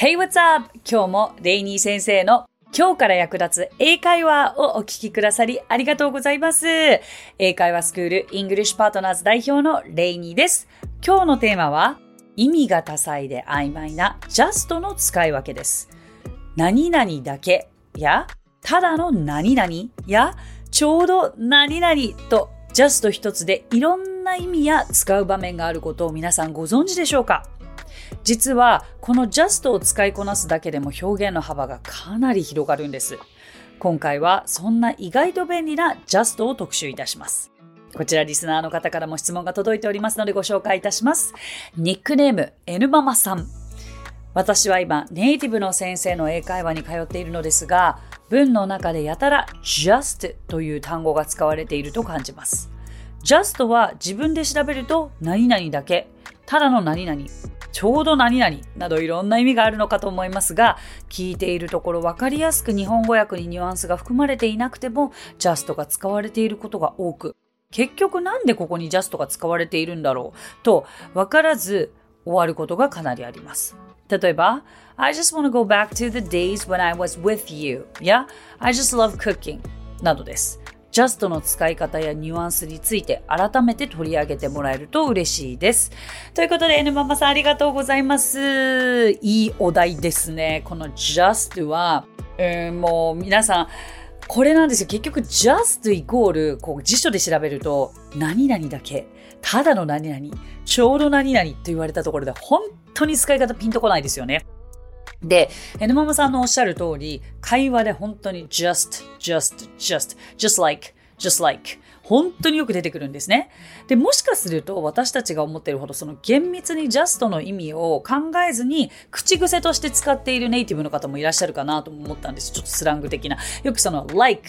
Hey, what's up? 今日もレイニー先生の今日から役立つ英会話をお聞きくださりありがとうございます。英会話スクールイングリッシュパートナーズ代表のレイニーです。今日のテーマは意味が多彩で曖昧な just の使い分けです。何々だけやただの何々やちょうど何々と just 一つでいろんな意味や使う場面があることを皆さんご存知でしょうか？実はこの just を使いこなすだけでも表現の幅がかなり広がるんです。今回はそんな意外と便利な just を特集いたします。こちらリスナーの方からも質問が届いておりますのでご紹介いたします。ニックネーム N ママさん。私は今ネイティブの先生の英会話に通っているのですが、文の中でやたら just という単語が使われていると感じます。just は自分で調べると何々だけ、ただの何々、ちょうど何々などいろんな意味があるのかと思いますが、聞いているところ分かりやすく日本語訳にニュアンスが含まれていなくても、ジャストが使われていることが多く、結局なんでここにジャストが使われているんだろうと分からず終わることがかなりあります。例えば、I just want to go back to the days when I was with you や I just love cooking などです。ジャストの使い方やニュアンスについて改めて取り上げてもらえると嬉しいです。ということで N ママさんありがとうございます。いいお題ですね。この just は、えー、もう皆さんこれなんですよ。結局 just イコールこう辞書で調べると何々だけ。ただの何々、ちょうど何々と言われたところで本当に使い方ピンとこないですよね。で、N ママさんのおっしゃる通り、会話で本当に just, just, just, just like, just like 本当によく出てくるんですね。で、もしかすると私たちが思っているほどその厳密に just の意味を考えずに口癖として使っているネイティブの方もいらっしゃるかなと思ったんです。ちょっとスラング的な。よくその like,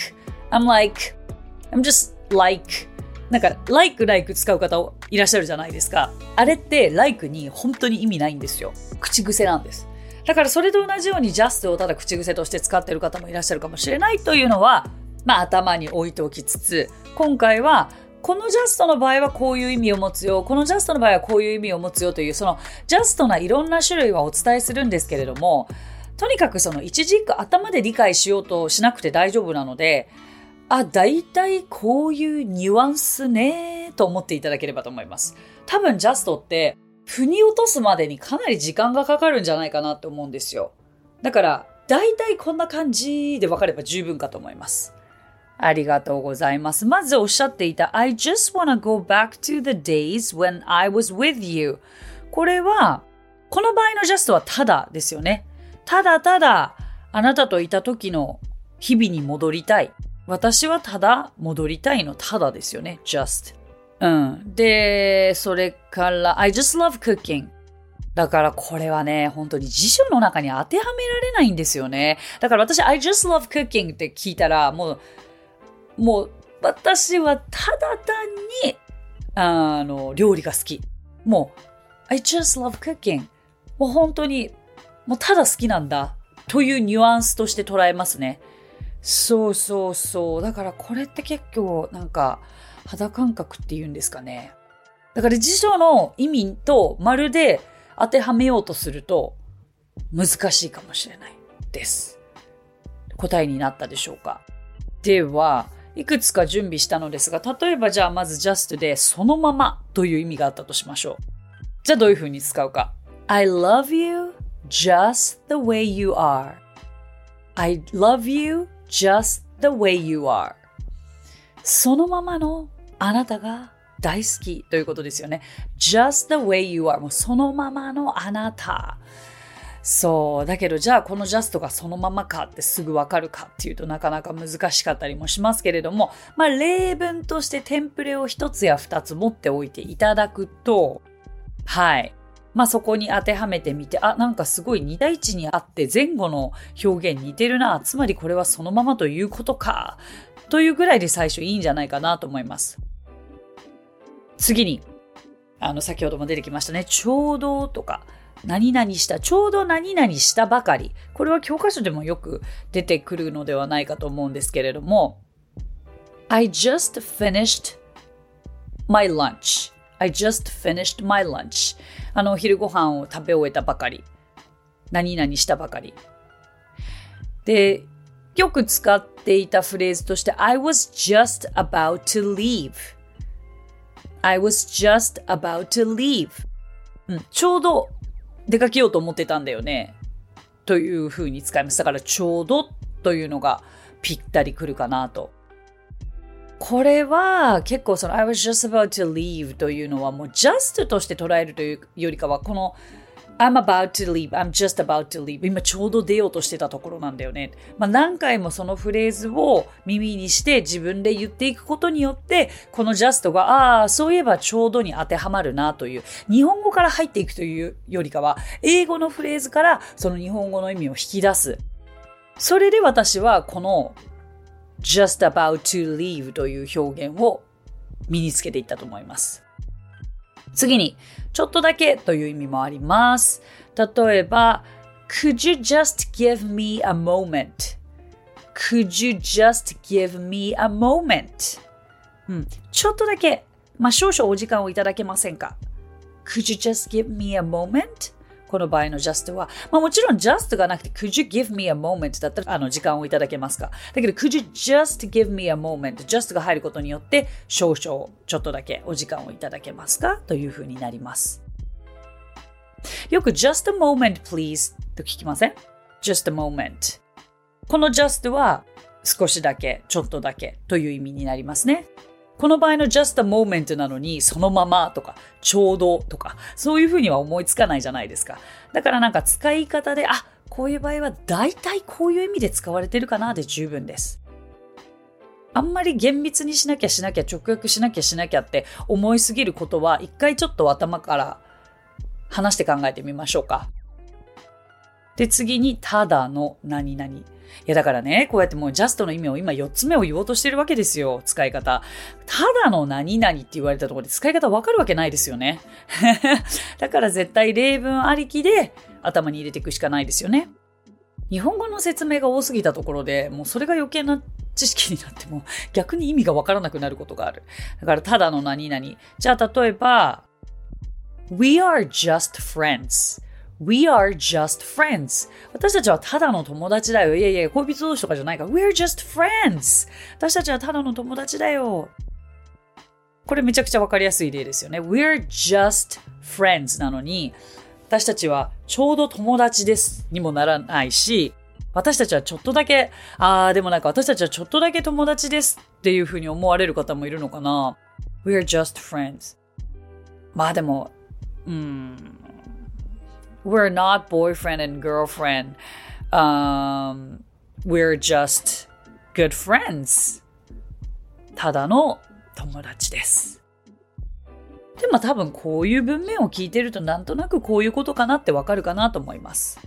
I'm like, I'm just like なんか、like, like 使う方いらっしゃるじゃないですか。あれって like に本当に意味ないんですよ。口癖なんです。だからそれと同じように just をただ口癖として使っている方もいらっしゃるかもしれないというのは、まあ頭に置いておきつつ、今回はこのジャストの場合はこういう意味を持つよ、このジャストの場合はこういう意味を持つよという、そのジャストないろんな種類はお伝えするんですけれども、とにかくその一軸頭で理解しようとしなくて大丈夫なので、あ、大体こういうニュアンスねと思っていただければと思います。多分ジャストって腑に落とすまでにかなり時間がかかるんじゃないかなって思うんですよ。だから、だいたいこんな感じで分かれば十分かと思います。ありがとうございます。まずおっしゃっていた I just wanna go back to the days when I was with you これは、この場合の just はただですよね。ただただあなたといた時の日々に戻りたい。私はただ戻りたいのただですよね。just。うん。で、それから、I just love cooking. だからこれはね、本当に辞書の中に当てはめられないんですよね。だから私、I just love cooking って聞いたら、もう、もう、私はただ単に、あの、料理が好き。もう、I just love cooking. もう本当に、もうただ好きなんだ。というニュアンスとして捉えますね。そうそうそう。だからこれって結構なんか、肌感覚っていうんですかね。だから辞書の意味とまるで当てはめようとすると難しいかもしれないです。答えになったでしょうかでは、いくつか準備したのですが、例えばじゃあまず just でそのままという意味があったとしましょう。じゃあどういう風に使うか。I love you just the way you are.I love you just the way you are. そのままのあなたが大好きということですよね。just the way you are もうそのままのあなた。そう。だけど、じゃあこの just がそのままかってすぐわかるかっていうとなかなか難しかったりもしますけれども、まあ例文としてテンプレを一つや二つ持っておいていただくと、はい。まあそこに当てはめてみて、あ、なんかすごい2対1にあって前後の表現似てるな。つまりこれはそのままということか。というぐらいで最初いいんじゃないかなと思います。次に、あの、先ほども出てきましたね。ちょうどとか、何々した、ちょうど何々したばかり。これは教科書でもよく出てくるのではないかと思うんですけれども、I just finished my lunch.I just finished my lunch. あの、お昼ご飯を食べ終えたばかり。何々したばかり。で、よく使っていたフレーズとして I was just about to leave. I was just about to leave. うん、ちょうど出かけようと思ってたんだよね。というふうに使います。だからちょうどというのがぴったりくるかなと。これは結構その I was just about to leave というのはもう just として捉えるというよりかはこの I'm about to leave, I'm just about to leave 今ちょうど出ようとしてたところなんだよね。まあ、何回もそのフレーズを耳にして自分で言っていくことによってこの just がああそういえばちょうどに当てはまるなという日本語から入っていくというよりかは英語のフレーズからその日本語の意味を引き出す。それで私はこの just about to leave という表現を身につけていったと思います。次に、ちょっとだけという意味もあります。例えば、Could you just give me a moment?Could you just give me a moment? うん、ちょっとだけ、まあ、少々お時間をいただけませんか ?Could you just give me a moment? この場合の just は、まあもちろん just がなくて could you give me a moment だったらあの時間をいただけますか？だけど could you just give me a moment just が入ることによって少々ちょっとだけお時間をいただけますか？というふうになります。よく just a moment please と聞きません ?just a moment この just は少しだけ、ちょっとだけという意味になりますね。この場合の just a moment なのに、そのままとか、ちょうどとか、そういうふうには思いつかないじゃないですか。だからなんか使い方で、あ、こういう場合は大体こういう意味で使われてるかなで十分です。あんまり厳密にしなきゃしなきゃ直訳しなきゃしなきゃって思いすぎることは一回ちょっと頭から話して考えてみましょうか。で、次にただの何々。いや、だからね、こうやってもうジャストの意味を今4つ目を言おうとしてるわけですよ。使い方。ただの何々って言われたところで使い方わかるわけないですよね。だから絶対例文ありきで頭に入れていくしかないですよね。日本語の説明が多すぎたところで、もうそれが余計な知識になっても逆に意味がわからなくなることがある。だからただの何々。じゃあ例えば、We are just friends. We are just friends. 私たちはただの友達だよ。いやいや、恋人同士とかじゃないから。We're just friends. 私たちはただの友達だよ。これめちゃくちゃわかりやすい例ですよね。We're just friends なのに、私たちはちょうど友達ですにもならないし、私たちはちょっとだけ、あーでもなんか私たちはちょっとだけ友達ですっていうふうに思われる方もいるのかな。We're just friends. まあでも、うん、we're not boyfriend and girlfriend. Um, we're just good friends. ただの友達です。でも多分こういう文面を聞いてるとなんとなくこういうことかなってわかるかなと思います。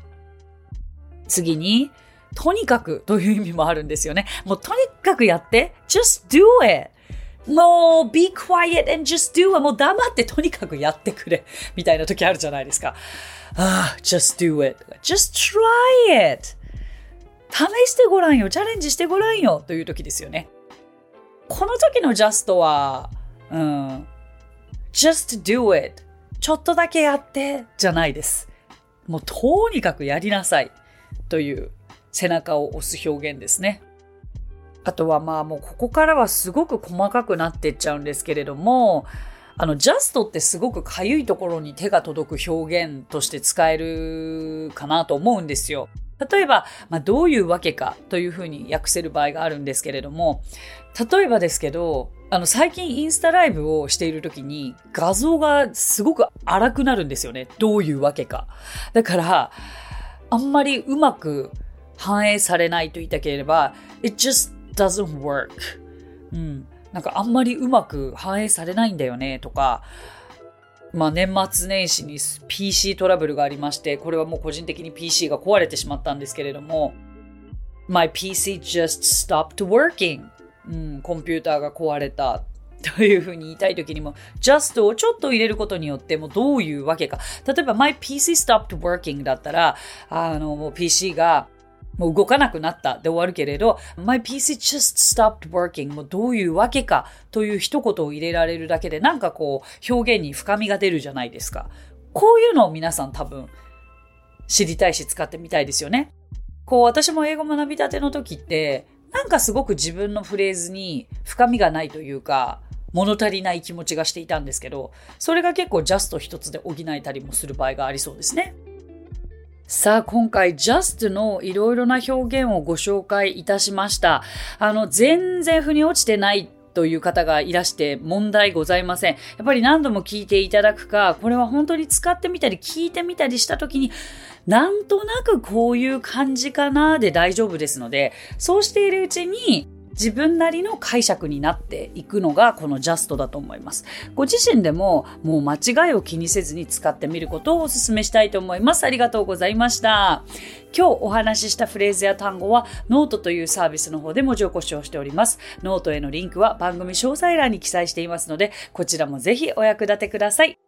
次に、とにかくという意味もあるんですよね。もうとにかくやって。just do it! もう、be quiet and just do it! もう黙ってとにかくやってくれ。みたいな時あるじゃないですか。ああ、just do it. just try it. 試してごらんよ。チャレンジしてごらんよ。という時ですよね。この時の just は、うん、just do it. ちょっとだけやってじゃないです。もうとにかくやりなさい。という背中を押す表現ですね。あとはまあもうここからはすごく細かくなっていっちゃうんですけれども、あの、ジャストってすごくかゆいところに手が届く表現として使えるかなと思うんですよ。例えば、まあ、どういうわけかというふうに訳せる場合があるんですけれども、例えばですけど、あの、最近インスタライブをしている時に画像がすごく荒くなるんですよね。どういうわけか。だから、あんまりうまく反映されないと言いたければ、it just doesn't work. うん。なんかあんまりうまく反映されないんだよねとか、まあ年末年始に PC トラブルがありまして、これはもう個人的に PC が壊れてしまったんですけれども、My PC just stopped working. うん、コンピューターが壊れた。というふうに言いたいときにも、just をちょっと入れることによってもどういうわけか。例えば、my PC stopped working だったら、あの、もう PC がもう動かなくなったで終わるけれど、my PC just stopped working もうどういうわけかという一言を入れられるだけでなんかこう表現に深みが出るじゃないですか。こういうのを皆さん多分知りたいし使ってみたいですよね。こう私も英語学びたての時ってなんかすごく自分のフレーズに深みがないというか物足りない気持ちがしていたんですけどそれが結構ジャスト一つで補えたりもする場合がありそうですね。さあ、今回 just のいろいろな表現をご紹介いたしました。あの、全然腑に落ちてないという方がいらして問題ございません。やっぱり何度も聞いていただくか、これは本当に使ってみたり聞いてみたりした時に、なんとなくこういう感じかなで大丈夫ですので、そうしているうちに自分なりの解釈になっていくのがこのジャストだと思います。ご自身でももう間違いを気にせずに使ってみることをお勧めしたいと思います。ありがとうございました。今日お話ししたフレーズや単語はノートというサービスの方で文字起こしをしております。ノートへのリンクは番組詳細欄に記載していますので、こちらもぜひお役立てください。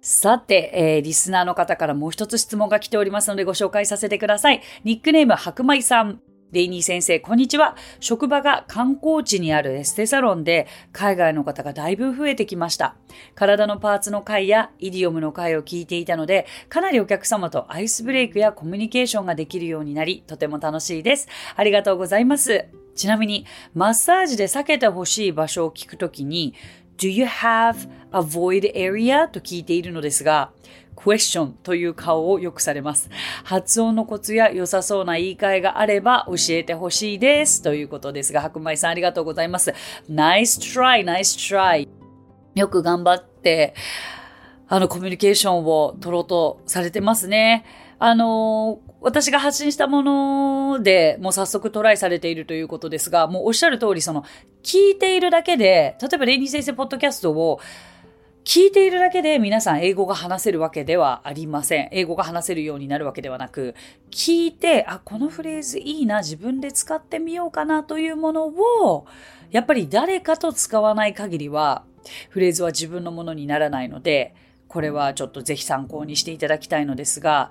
さて、えー、リスナーの方からもう一つ質問が来ておりますのでご紹介させてください。ニックネーム白米さん。レイニー先生、こんにちは。職場が観光地にあるエステサロンで、海外の方がだいぶ増えてきました。体のパーツの回やイディオムの回を聞いていたので、かなりお客様とアイスブレイクやコミュニケーションができるようになり、とても楽しいです。ありがとうございます。ちなみに、マッサージで避けてほしい場所を聞くときに、Do you have avoid area? と聞いているのですが、クエスチョンという顔をよくされます。発音のコツや良さそうな言い換えがあれば教えてほしいです。ということですが、白米さんありがとうございます。 nice try, nice try。よく頑張って、あの、コミュニケーションを取ろうとされてますね。あの私が発信したものでもう早速トライされているということですが、もうおっしゃる通り、その、聞いているだけで、例えばレイニー先生ポッドキャストを聞いているだけで皆さん英語が話せるわけではありません。英語が話せるようになるわけではなく、聞いて、あ、このフレーズいいな、自分で使ってみようかなというものを、やっぱり誰かと使わない限りは、フレーズは自分のものにならないので、これはちょっとぜひ参考にしていただきたいのですが、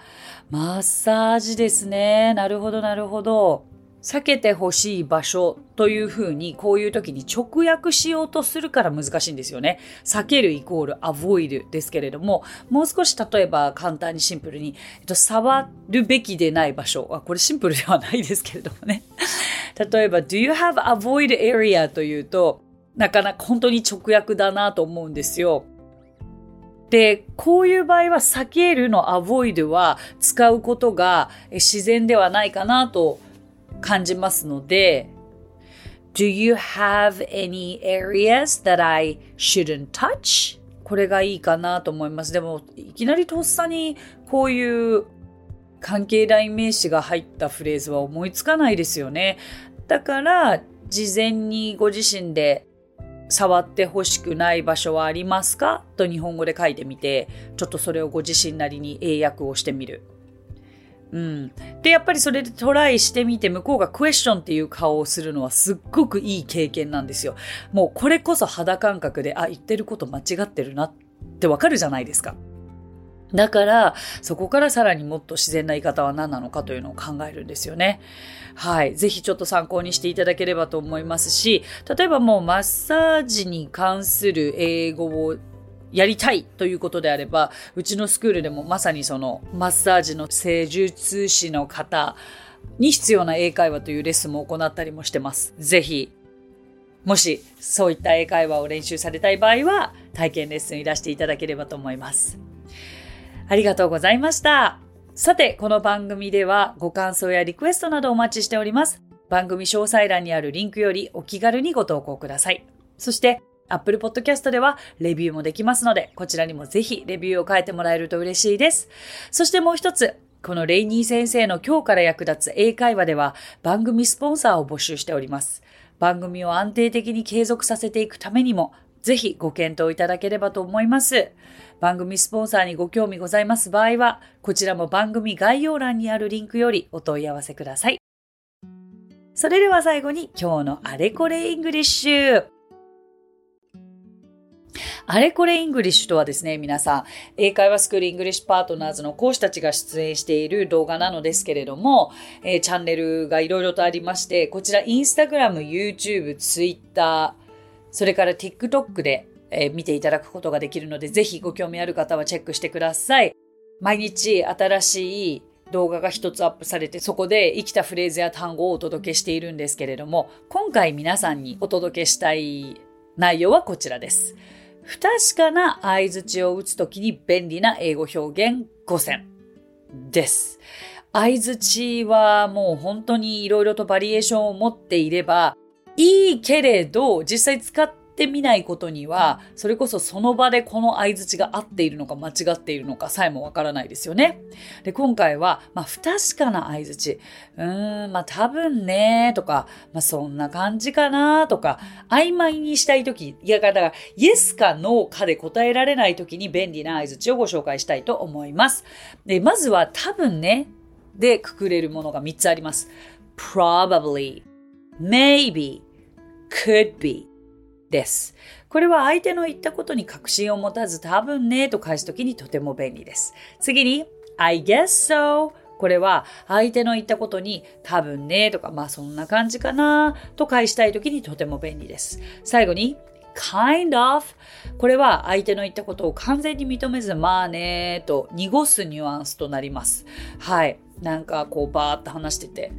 マッサージですね。なるほど、なるほど。避けてほしい場所というふうに、こういう時に直訳しようとするから難しいんですよね。避けるイコール avoid ですけれども、もう少し例えば簡単にシンプルに、えっと、触るべきでない場所。あ、これシンプルではないですけれどもね。例えば、do you have avoid area というと、なかなか本当に直訳だなと思うんですよ。で、こういう場合は避けるの avoid は使うことが自然ではないかなと感じますので、Do you have any areas that I shouldn't touch? これがいいかなと思います。でも、いきなりとっさにこういう関係代名詞が入ったフレーズは思いつかないですよね。だから、事前にご自身で触ってほしくない場所はありますか？と日本語で書いてみて、ちょっとそれをご自身なりに英訳をしてみる。うん。で、やっぱりそれでトライしてみて、向こうがクエスチョンっていう顔をするのはすっごくいい経験なんですよ。もうこれこそ肌感覚で、あ、言ってること間違ってるなってわかるじゃないですか。だから、そこからさらにもっと自然な言い方は何なのかというのを考えるんですよね。はい。ぜひちょっと参考にしていただければと思いますし、例えばもうマッサージに関する英語をやりたいということであれば、うちのスクールでもまさにそのマッサージの施術師の方に必要な英会話というレッスンも行ったりもしてます。ぜひ、もしそういった英会話を練習されたい場合は、体験レッスンいらしていただければと思います。ありがとうございました。さて、この番組ではご感想やリクエストなどお待ちしております。番組詳細欄にあるリンクよりお気軽にご投稿ください。そして、Apple Podcast ではレビューもできますので、こちらにもぜひレビューを書いてもらえると嬉しいです。そしてもう一つ、このレイニー先生の今日から役立つ英会話では番組スポンサーを募集しております。番組を安定的に継続させていくためにも、ぜひご検討いただければと思います。番組スポンサーにご興味ございます場合は、こちらも番組概要欄にあるリンクよりお問い合わせください。それでは最後に今日のあれこれイングリッシュ。あれこれイングリッシュとはですね、皆さん、英会話スクールイングリッシュパートナーズの講師たちが出演している動画なのですけれども、えー、チャンネルがいろいろとありまして、こちらインスタグラム、YouTube、Twitter、それから TikTok で、えー、見ていただくことができるので、ぜひご興味ある方はチェックしてください。毎日新しい動画が一つアップされて、そこで生きたフレーズや単語をお届けしているんですけれども、今回皆さんにお届けしたい内容はこちらです。不確かな合図値を打つときに便利な英語表現5選です。合図値はもう本当に色々とバリエーションを持っていればいいけれど、実際使ってってみないことには、それこそその場でこの相槌が合っているのか間違っているのかさえもわからないですよね。で、今回は、まあ、不確かな相槌。うーん、まあ、多分ね、とか、まあ、そんな感じかな、とか、曖昧にしたいとき、いや、だから、イエスかノーかで答えられないときに便利な相槌をご紹介したいと思います。で、まずは多分ね、でくくれるものが3つあります。probably, maybe, could be です。これは相手の言ったことに確信を持たず多分ねと返すときにとても便利です。次に I guess so これは相手の言ったことに多分ねとかまあそんな感じかなと返したいときにとても便利です。最後に kind of これは相手の言ったことを完全に認めずまあねと濁すニュアンスとなります。はい。なんかこうバーって話してて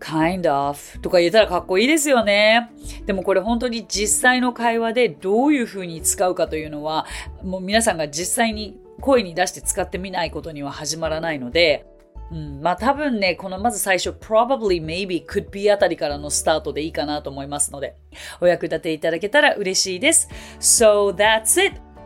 kind of とか言えたらかっこいいですよね。でもこれ本当に実際の会話でどういう風に使うかというのは、もう皆さんが実際に声に出して使ってみないことには始まらないので、うん、まあ多分ね、このまず最初 probably, maybe, could be あたりからのスタートでいいかなと思いますので、お役立ていただけたら嬉しいです。So that's it!